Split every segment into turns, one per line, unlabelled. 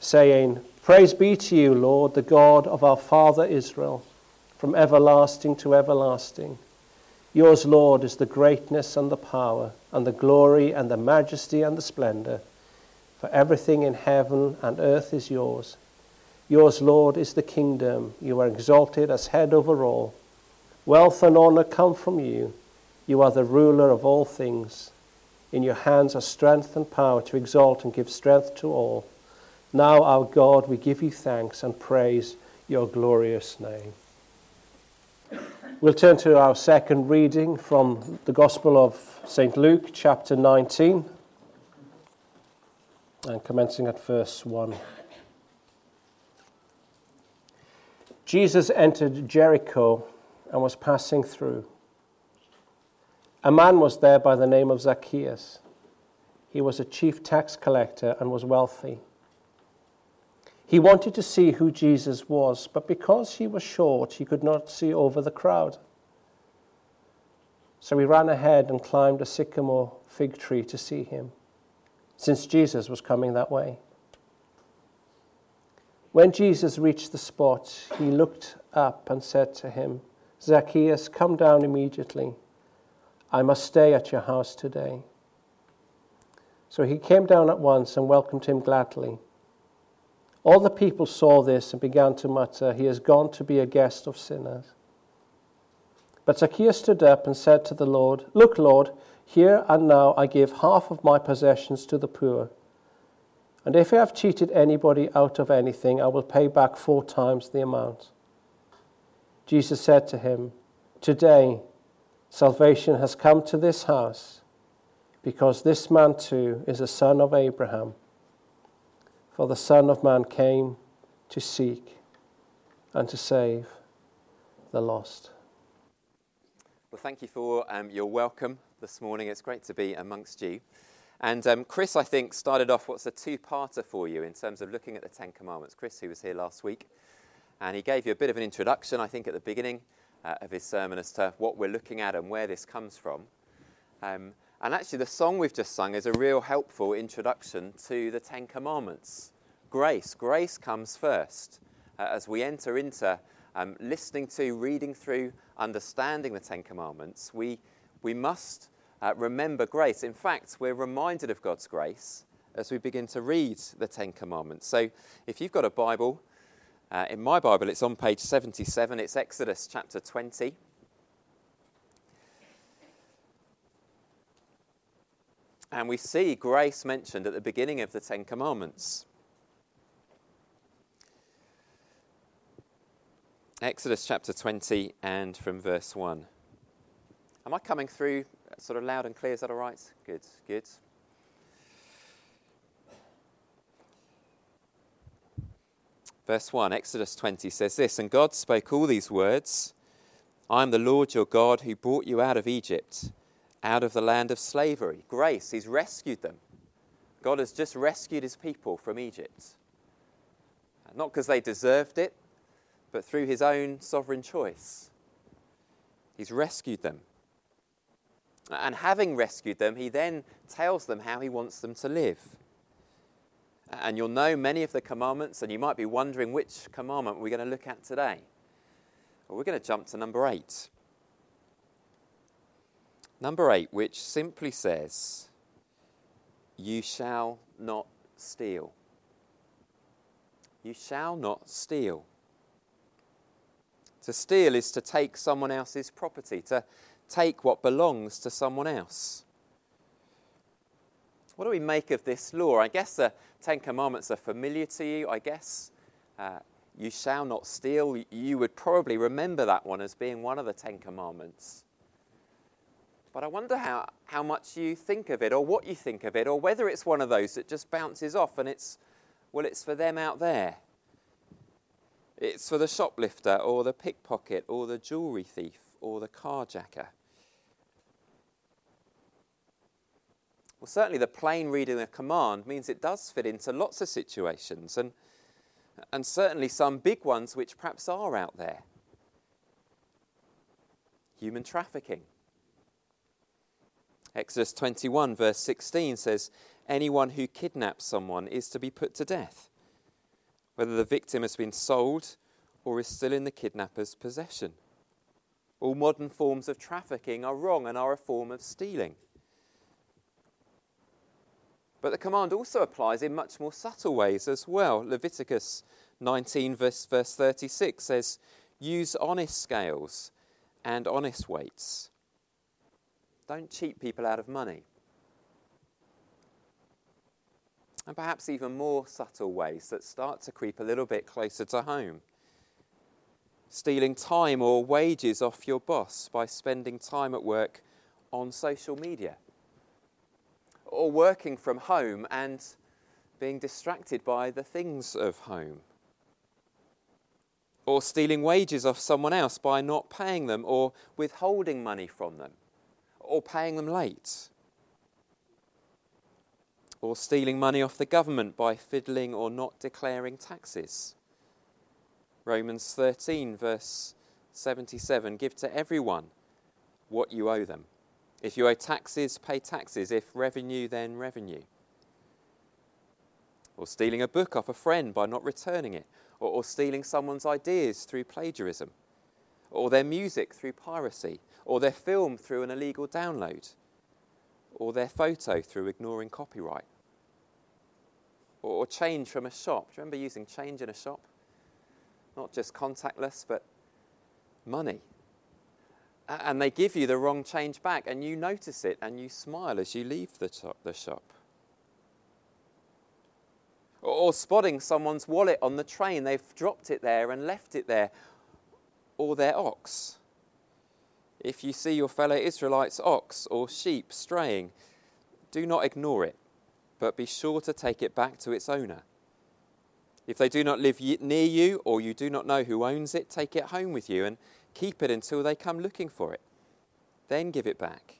saying, Praise be to you, Lord, the God of our father Israel, from everlasting to everlasting. Yours, Lord, is the greatness and the power, and the glory and the majesty and the splendor. For everything in heaven and earth is yours. Yours, Lord, is the kingdom. You are exalted as head over all. Wealth and honor come from you. You are the ruler of all things. In your hands are strength and power to exalt and give strength to all. Now, our God, we give you thanks and praise your glorious name. We'll turn to our second reading from the Gospel of St. Luke, chapter 19, and commencing at verse 1. Jesus entered Jericho and was passing through. A man was there by the name of Zacchaeus. He was a chief tax collector and was wealthy. He wanted to see who Jesus was, but because he was short, he could not see over the crowd. So he ran ahead and climbed a sycamore fig tree to see him, since Jesus was coming that way. When Jesus reached the spot, he looked up and said to him, Zacchaeus, come down immediately. I must stay at your house today. So he came down at once and welcomed him gladly. All the people saw this and began to mutter, He has gone to be a guest of sinners. But Zacchaeus stood up and said to the Lord, Look, Lord, here and now I give half of my possessions to the poor. And if I have cheated anybody out of anything, I will pay back four times the amount. Jesus said to him, Today salvation has come to this house, because this man too is a son of Abraham. For the Son of Man came to seek and to save the lost.
Well, thank you for um, your welcome this morning. It's great to be amongst you. And um, Chris, I think, started off what's a two parter for you in terms of looking at the Ten Commandments. Chris, who was here last week, and he gave you a bit of an introduction, I think, at the beginning uh, of his sermon as to what we're looking at and where this comes from. Um, and actually, the song we've just sung is a real helpful introduction to the Ten Commandments. Grace. Grace comes first. Uh, as we enter into um, listening to, reading through, understanding the Ten Commandments, we, we must uh, remember grace. In fact, we're reminded of God's grace as we begin to read the Ten Commandments. So if you've got a Bible, uh, in my Bible, it's on page 77, it's Exodus chapter 20. And we see grace mentioned at the beginning of the Ten Commandments. Exodus chapter 20 and from verse 1. Am I coming through uh, sort of loud and clear? Is that all right? Good, good. Verse 1, Exodus 20 says this And God spoke all these words I am the Lord your God who brought you out of Egypt out of the land of slavery. Grace, He's rescued them. God has just rescued His people from Egypt. Not because they deserved it, but through His own sovereign choice. He's rescued them. And having rescued them, He then tells them how He wants them to live. And you'll know many of the commandments, and you might be wondering which commandment we're going to look at today. Well, we're going to jump to number eight. Number eight, which simply says, You shall not steal. You shall not steal. To steal is to take someone else's property, to take what belongs to someone else. What do we make of this law? I guess the Ten Commandments are familiar to you. I guess uh, you shall not steal. You would probably remember that one as being one of the Ten Commandments. But I wonder how, how much you think of it, or what you think of it, or whether it's one of those that just bounces off and it's, well, it's for them out there. It's for the shoplifter, or the pickpocket, or the jewellery thief, or the carjacker. Well, certainly the plain reading of command means it does fit into lots of situations, and, and certainly some big ones which perhaps are out there. Human trafficking Exodus 21, verse 16 says, Anyone who kidnaps someone is to be put to death. Whether the victim has been sold or is still in the kidnapper's possession. All modern forms of trafficking are wrong and are a form of stealing. But the command also applies in much more subtle ways as well. Leviticus 19, verse, verse 36 says, Use honest scales and honest weights. Don't cheat people out of money. And perhaps even more subtle ways that start to creep a little bit closer to home. Stealing time or wages off your boss by spending time at work on social media. Or working from home and being distracted by the things of home or stealing wages off someone else by not paying them, or withholding money from them, or paying them late, or stealing money off the government by fiddling or not declaring taxes. Romans 13, verse 77 Give to everyone what you owe them. If you owe taxes, pay taxes. If revenue, then revenue. Or stealing a book off a friend by not returning it or, or stealing someone's ideas through plagiarism, or their music through piracy, or their film through an illegal download, or their photo through ignoring copyright, or, or change from a shop. Do you remember using change in a shop? Not just contactless, but money. And they give you the wrong change back, and you notice it and you smile as you leave the, the shop or spotting someone's wallet on the train. They've dropped it there and left it there, or their ox. If you see your fellow Israelites' ox or sheep straying, do not ignore it, but be sure to take it back to its owner. If they do not live near you or you do not know who owns it, take it home with you and keep it until they come looking for it. Then give it back.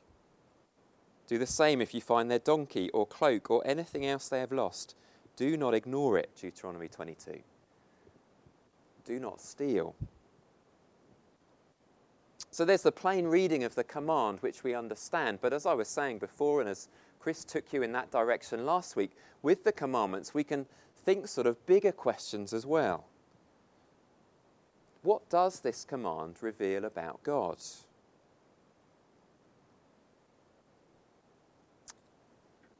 Do the same if you find their donkey or cloak or anything else they have lost do not ignore it, Deuteronomy 22. Do not steal. So there's the plain reading of the command, which we understand. But as I was saying before, and as Chris took you in that direction last week, with the commandments, we can think sort of bigger questions as well. What does this command reveal about God?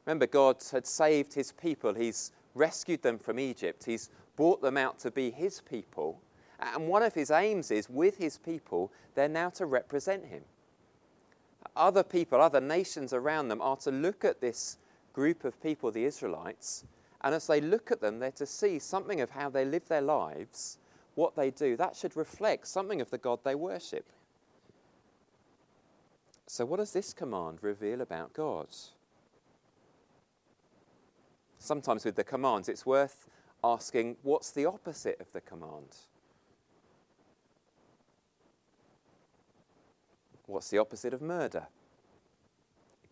Remember, God had saved his people. He's rescued them from Egypt. He's brought them out to be his people. And one of his aims is with his people, they're now to represent him. Other people, other nations around them are to look at this group of people, the Israelites, and as they look at them, they're to see something of how they live their lives, what they do. That should reflect something of the God they worship. So, what does this command reveal about God? sometimes with the commands, it's worth asking what's the opposite of the command? What's the opposite of murder?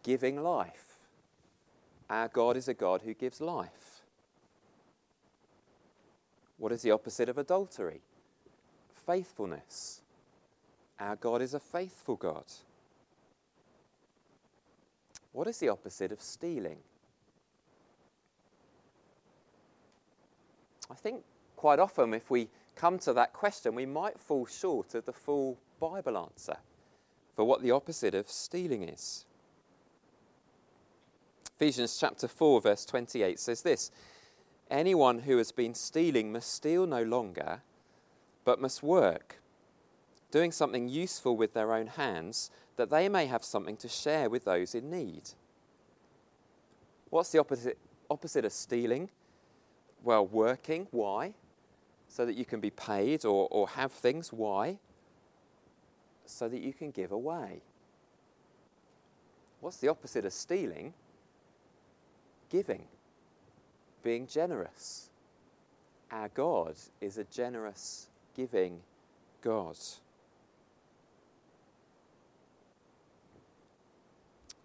Giving life. Our God is a God who gives life. What is the opposite of adultery? Faithfulness. Our God is a faithful God. What is the opposite of stealing? I think quite often, if we come to that question, we might fall short of the full Bible answer for what the opposite of stealing is. Ephesians chapter 4, verse 28 says this Anyone who has been stealing must steal no longer, but must work, doing something useful with their own hands, that they may have something to share with those in need. What's the opposite, opposite of stealing? well, working. Why? So that you can be paid or, or have things. Why? So that you can give away. What's the opposite of stealing? Giving, being generous. Our God is a generous, giving God.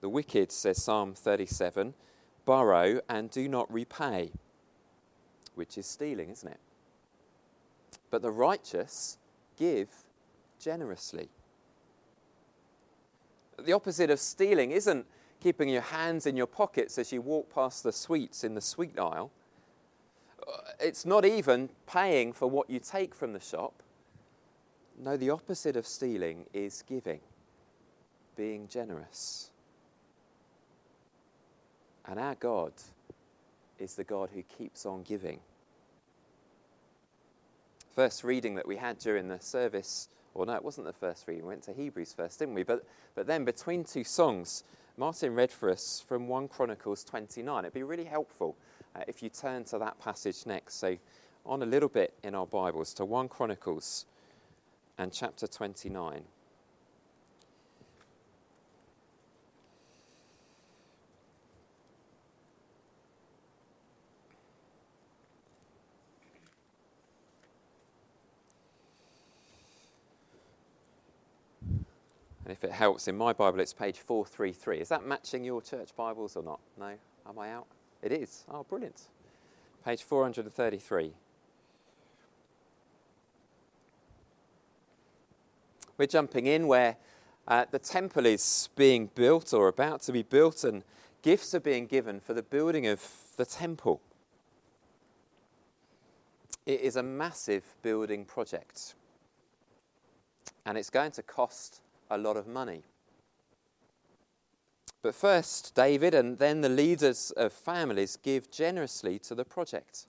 The wicked, says Psalm 37, borrow and do not repay which is stealing, isn't it? But the righteous give generously. The opposite of stealing isn't keeping your hands in your pockets as you walk past the sweets in the sweet aisle, uh, It's not even paying for what you take from the shop. No, the opposite of stealing is giving, being generous. And our God is the God who keeps on giving. First reading that we had during the service, or no, it wasn't the first reading, we went to Hebrews first, didn't we? But, but then between two songs, Martin read for us from 1 Chronicles 29. It'd be really helpful uh, if you turn to that passage next. So, on a little bit in our Bibles to 1 Chronicles and chapter 29. If it helps, in my Bible, it's page 433. Is that matching your church Bibles or not? No? Am I out? It is. Oh, brilliant. Page 433. We're jumping in where uh, the temple is being built or about to be built, and gifts are being given for the building of the temple. It is a massive building project, and it's going to cost a lot of money. But first, David and then the leaders of families give generously to the project.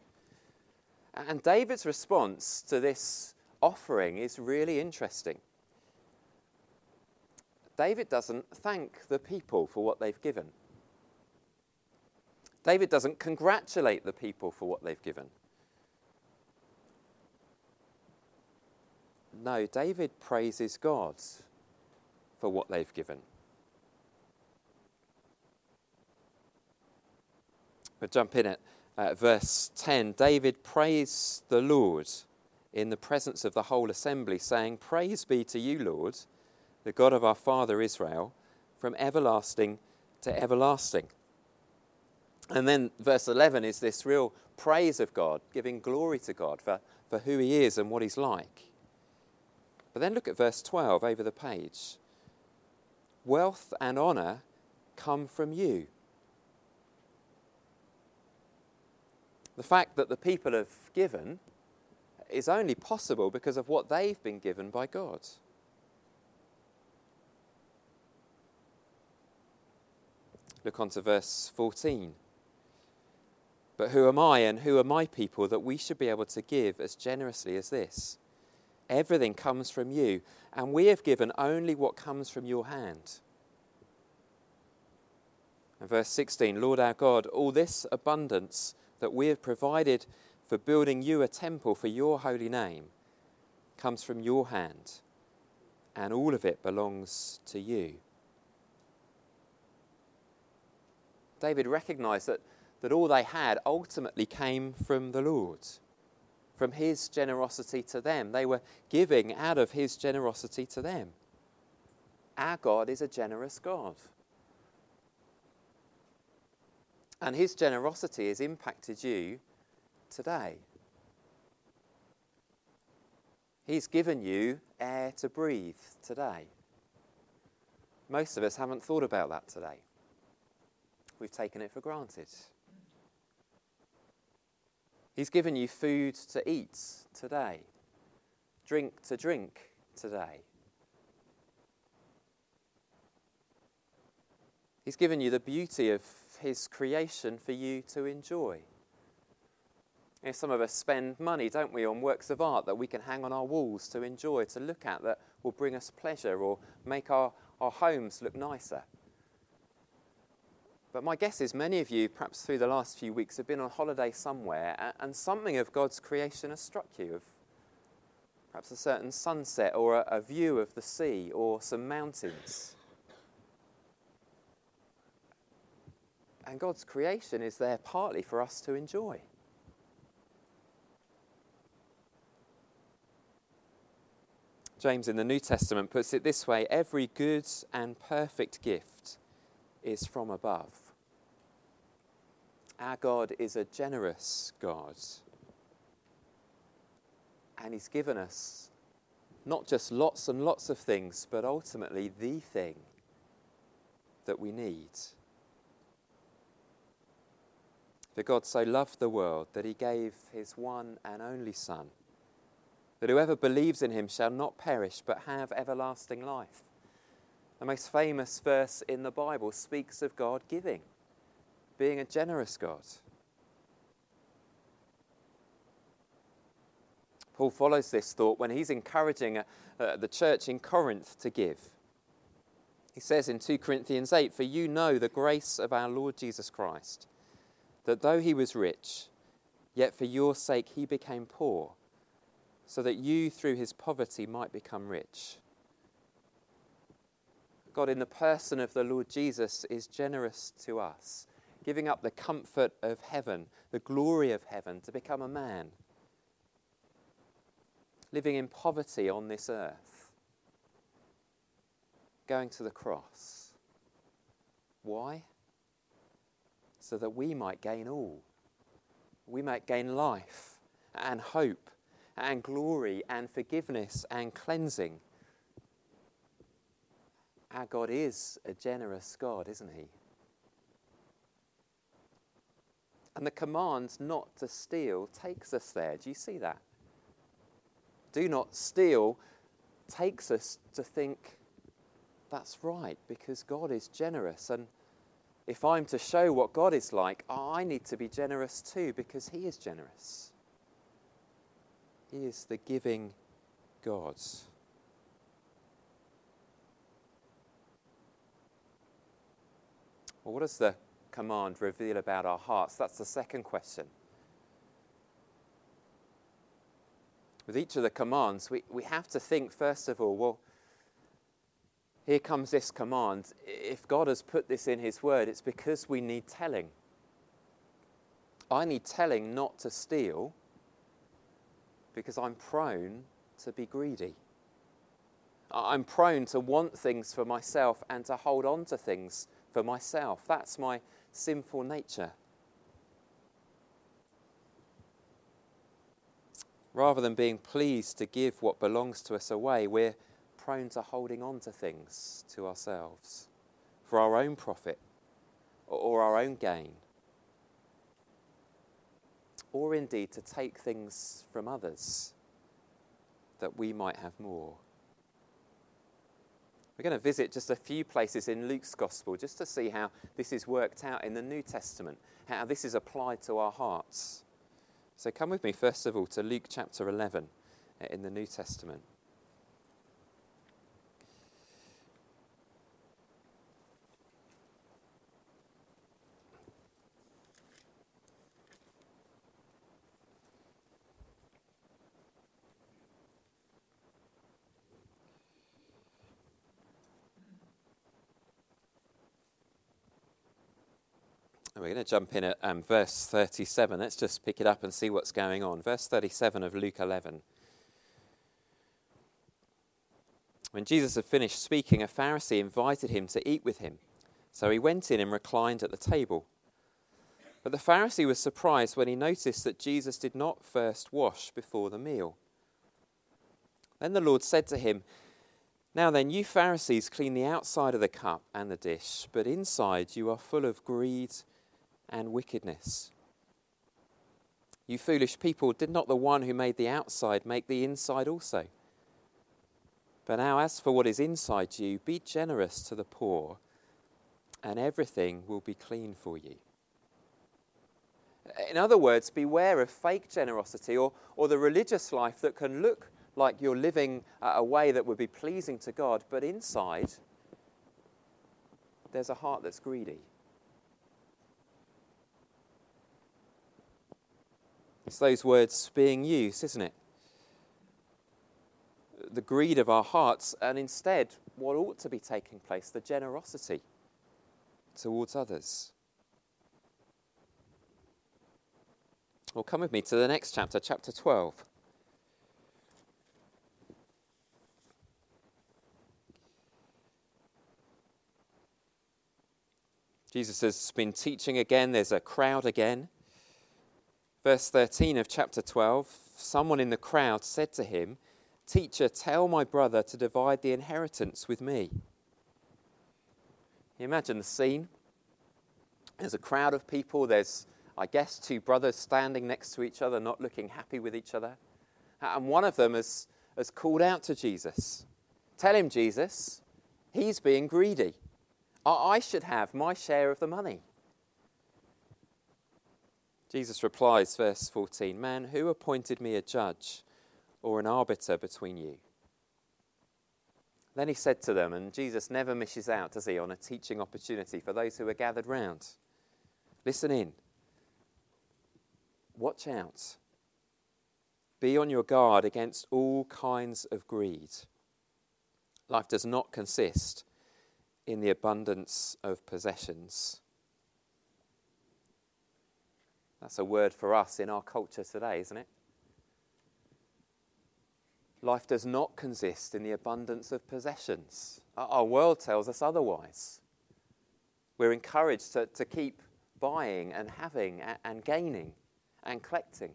And David's response to this offering is really interesting. David doesn't thank the people for what they've given. David doesn't congratulate the people for what they've given. No, David praises God for what they've given. We'll jump in at uh, verse 10. David praised the Lord in the presence of the whole assembly, saying, Praise be to you, Lord, the God of our father Israel, from everlasting to everlasting. And then verse 11 is this real praise of God, giving glory to God for, for who he is and what he's like. But then look at verse 12 over the page. Wealth and honour come from you. The fact that the people have given is only possible because of what they've been given by God. Look on to verse 14. But who am I and who are my people that we should be able to give as generously as this? Everything comes from you, and we have given only what comes from your hand. And verse 16 Lord our God, all this abundance that we have provided for building you a temple for your holy name comes from your hand, and all of it belongs to you. David recognized that, that all they had ultimately came from the Lord, from his generosity to them. They were giving out of his generosity to them. Our God is a generous God. And his generosity has impacted you today. He's given you air to breathe today. Most of us haven't thought about that today. We've taken it for granted. He's given you food to eat today, drink to drink today. He's given you the beauty of his creation for you to enjoy. You know, some of us spend money, don't we, on works of art that we can hang on our walls to enjoy, to look at, that will bring us pleasure or make our, our homes look nicer. But my guess is many of you, perhaps through the last few weeks, have been on holiday somewhere and something of God's creation has struck you, of perhaps a certain sunset or a, a view of the sea or some mountains. And God's creation is there partly for us to enjoy. James in the New Testament puts it this way every good and perfect gift is from above. Our God is a generous God. And He's given us not just lots and lots of things, but ultimately the thing that we need. For God so loved the world that he gave his one and only Son, that whoever believes in him shall not perish but have everlasting life. The most famous verse in the Bible speaks of God giving, being a generous God. Paul follows this thought when he's encouraging uh, uh, the church in Corinth to give. He says in 2 Corinthians 8, For you know the grace of our Lord Jesus Christ, that though he was rich, yet for your sake he became poor, so that you through his poverty might become rich. God, in the person of the Lord Jesus, is generous to us, giving up the comfort of heaven, the glory of heaven, to become a man, living in poverty on this earth, going to the cross. Why? So that we might gain all. We might gain life and hope and glory and forgiveness and cleansing our God is a generous God, isn't He? And the command not to steal takes us there. Do you see that? Do not steal takes us to think that's right because God is generous. And if I'm to show what God is like, I need to be generous too because He is generous. He is the giving God. Well, what does the command reveal about our hearts? That's the second question. With each of the commands, we, we have to think, first of all, well, here comes this command. If God has put this in His Word, it's because we need telling. I need telling not to steal because I'm prone to be greedy. I'm prone to want things for myself and to hold on to things for myself. That's my sinful nature. Rather than being pleased to give what belongs to us away, we're prone to holding on to things to ourselves for our own profit or our own gain, or indeed to take things from others that we might have more. We're going to visit just a few places in Luke's Gospel just to see how this is worked out in the New Testament, how this is applied to our hearts. So come with me, first of all, to Luke chapter 11 uh, in the New Testament. We're going to jump in at um, verse 37. Let's just pick it up and see what's going on. Verse 37 of Luke 11. When Jesus had finished speaking, a Pharisee invited him to eat with him. So he went in and reclined at the table. But the Pharisee was surprised when he noticed that Jesus did not first wash before the meal. Then the Lord said to him, Now then, you Pharisees clean the outside of the cup and the dish, but inside you are full of greed and wickedness. You foolish people, did not the one who made the outside make the inside also? But now, as for what is inside you, be generous to the poor, and everything will be clean for you. In other words, beware of fake generosity or, or the religious life that can look like you're living a way that would be pleasing to God, but inside, there's a heart that's greedy. It's those words being used, isn't it? The greed of our hearts, and instead, what ought to be taking place, the generosity towards others. Well, come with me to the next chapter, chapter 12. Jesus has been teaching again. There's a crowd again. Verse 13 of chapter 12 someone in the crowd said to him, Teacher, tell my brother to divide the inheritance with me. You imagine the scene. There's a crowd of people, there's I guess, two brothers standing next to each other, not looking happy with each other. And one of them has, has called out to Jesus Tell him, Jesus, he's being greedy. I should have my share of the money. Jesus replies, verse 14 Man, who appointed me a judge or an arbiter between you? Then he said to them, and Jesus never misses out, does he, on a teaching opportunity for those who are gathered round. Listen in. Watch out. Be on your guard against all kinds of greed. Life does not consist in the abundance of possessions. That's a word for us in our culture today, isn't it? Life does not consist in the abundance of possessions. Our world tells us otherwise. We're encouraged to, to keep buying and having and, and gaining and collecting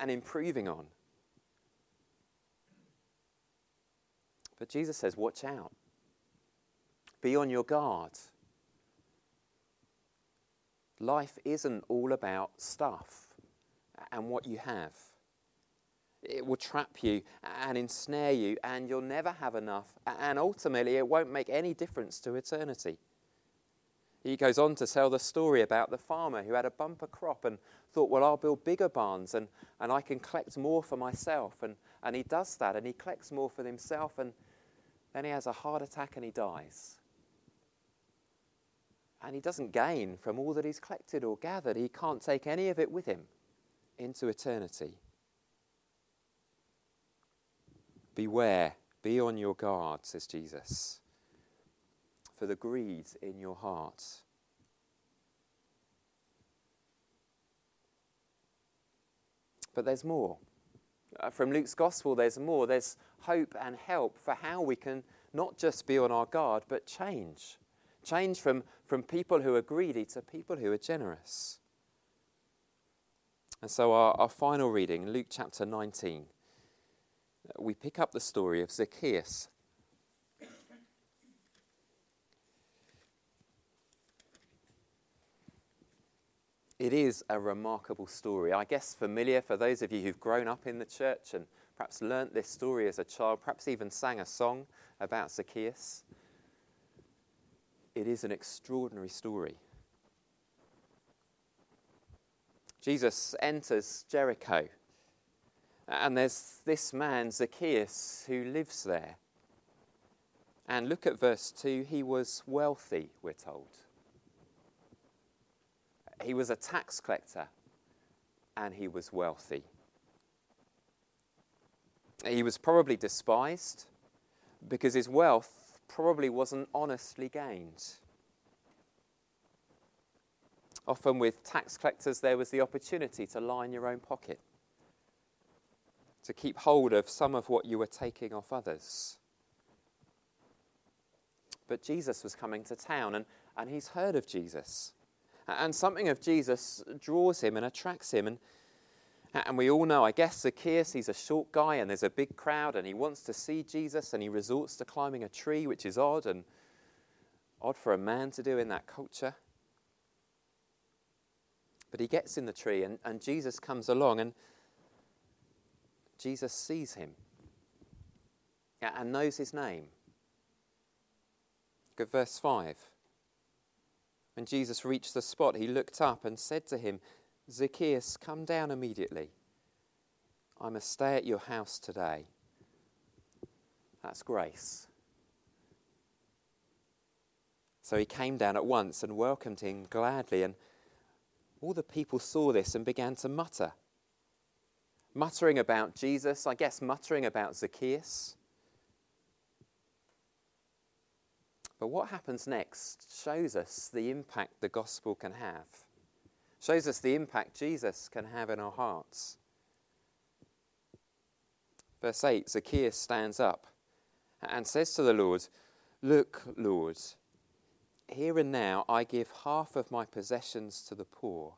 and improving on. But Jesus says, watch out. Be on your guard. Life isn't all about stuff and what you have. It will trap you and ensnare you, and you'll never have enough, and ultimately, it won't make any difference to eternity. He goes on to tell the story about the farmer who had a bumper crop and thought, well, I'll build bigger barns and, and I can collect more for myself. And, and he does that and he collects more for himself, and then he has a heart attack and he dies. And he doesn't gain from all that he's collected or gathered. He can't take any of it with him into eternity. Beware, be on your guard, says Jesus, for the greed in your heart. But there's more. Uh, from Luke's Gospel, there's more. There's hope and help for how we can not just be on our guard, but change. Change from, from people who are greedy to people who are generous. And so, our, our final reading, Luke chapter 19 we pick up the story of Zacchaeus. It is a remarkable story. I guess familiar for those of you who've grown up in the church and perhaps learnt this story as a child, perhaps even sang a song about Zacchaeus. It is an extraordinary story. Jesus enters Jericho and there's this man, Zacchaeus, who lives there. And look at verse 2. He was wealthy, we're told. He was a tax collector and he was wealthy. He was probably despised because his wealth probably wasn't honestly gained. Often with tax collectors, there was the opportunity to line your own pocket to keep hold of some of what you were taking off others. But Jesus was coming to town, and, and he's heard of Jesus. And something of Jesus draws him and attracts him. And, and we all know, I guess, Zacchaeus, he's a short guy, and there's a big crowd, and he wants to see Jesus, and he resorts to climbing a tree, which is odd, and odd for a man to do in that culture. But he gets in the tree, and, and Jesus comes along, and Jesus sees him and knows his name. Look at verse 5. When Jesus reached the spot, he looked up and said to him, Zacchaeus, come down immediately. I must stay at your house today. That's grace. So he came down at once and welcomed him gladly, and all the people saw this and began to mutter muttering about Jesus, I guess muttering about Zacchaeus. But what happens next shows us the impact the gospel can have, shows us the impact Jesus can have in our hearts. Verse 8 Zacchaeus stands up and says to the Lord, Look, Lord, here and now I give half of my possessions to the poor.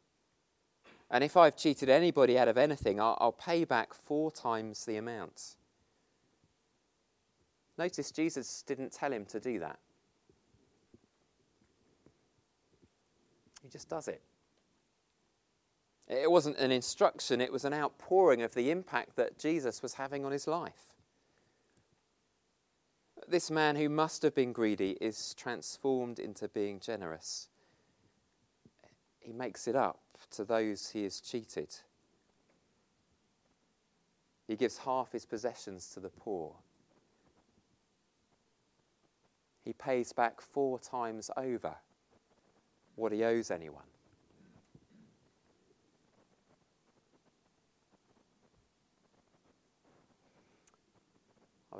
And if I've cheated anybody out of anything, I'll, I'll pay back four times the amount. Notice Jesus didn't tell him to do that. He just does it. It wasn't an instruction, it was an outpouring of the impact that Jesus was having on his life. This man who must have been greedy is transformed into being generous. He makes it up to those he has cheated. He gives half his possessions to the poor. He pays back four times over what he owes anyone.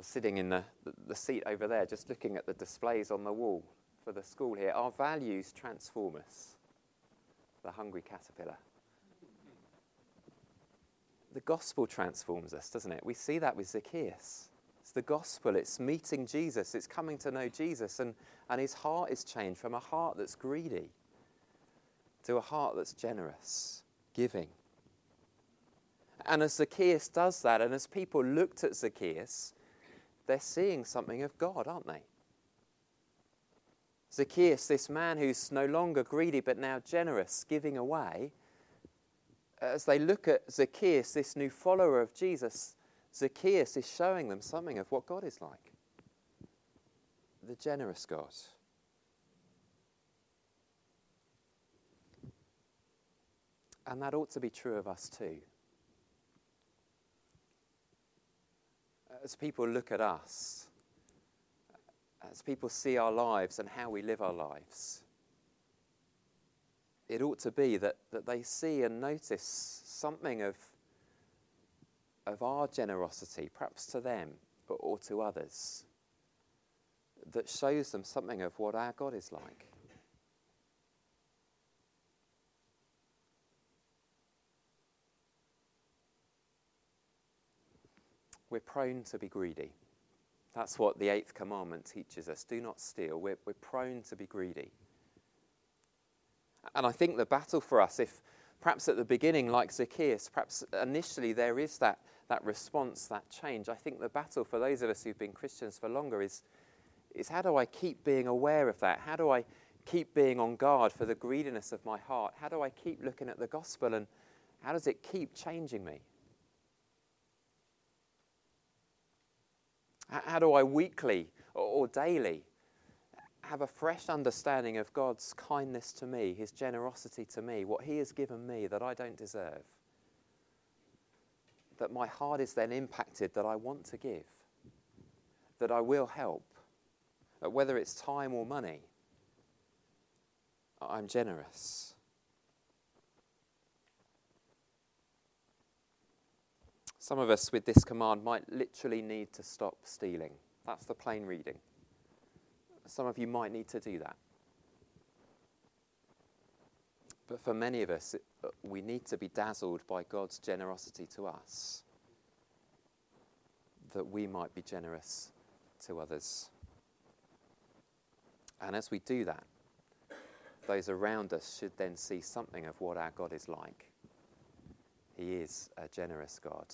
Was sitting in the, the, seat over there just looking at the displays on the wall for the school here. Our values transform us. The hungry caterpillar. The gospel transforms us, doesn't it? We see that with Zacchaeus. It's the gospel, it's meeting Jesus, it's coming to know Jesus, and, and his heart is changed from a heart that's greedy to a heart that's generous, giving. And as Zacchaeus does that, and as people looked at Zacchaeus, they're seeing something of God, aren't they? Zacchaeus, this man who's no longer greedy but now generous, giving away, as they look at Zacchaeus, this new follower of Jesus, Zacchaeus is showing them something of what God is like the generous God. And that ought to be true of us too. As people look at us, as people see our lives and how we live our lives, it ought to be that, that they see and notice something of, of our generosity, perhaps to them or, to others, that shows them something of what our God is like. We're prone to be greedy. That's what the eighth commandment teaches us do not steal. We're, we're prone to be greedy. And I think the battle for us, if perhaps at the beginning, like Zacchaeus, perhaps initially there is that, that response, that change, I think the battle for those of us who've been Christians for longer is, is how do I keep being aware of that? How do I keep being on guard for the greediness of my heart? How do I keep looking at the gospel and how does it keep changing me? How do I weekly or daily have a fresh understanding of God's kindness to me, His generosity to me, what He has given me that I don't deserve? That my heart is then impacted that I want to give, that I will help, that whether it's time or money, I'm generous. Some of us with this command might literally need to stop stealing. That's the plain reading. Some of you might need to do that. But for many of us, uh, we need to be dazzled by God's generosity to us, that we might be generous to others. And as we do that, those around us should then see something of what our God is like. He is a generous God.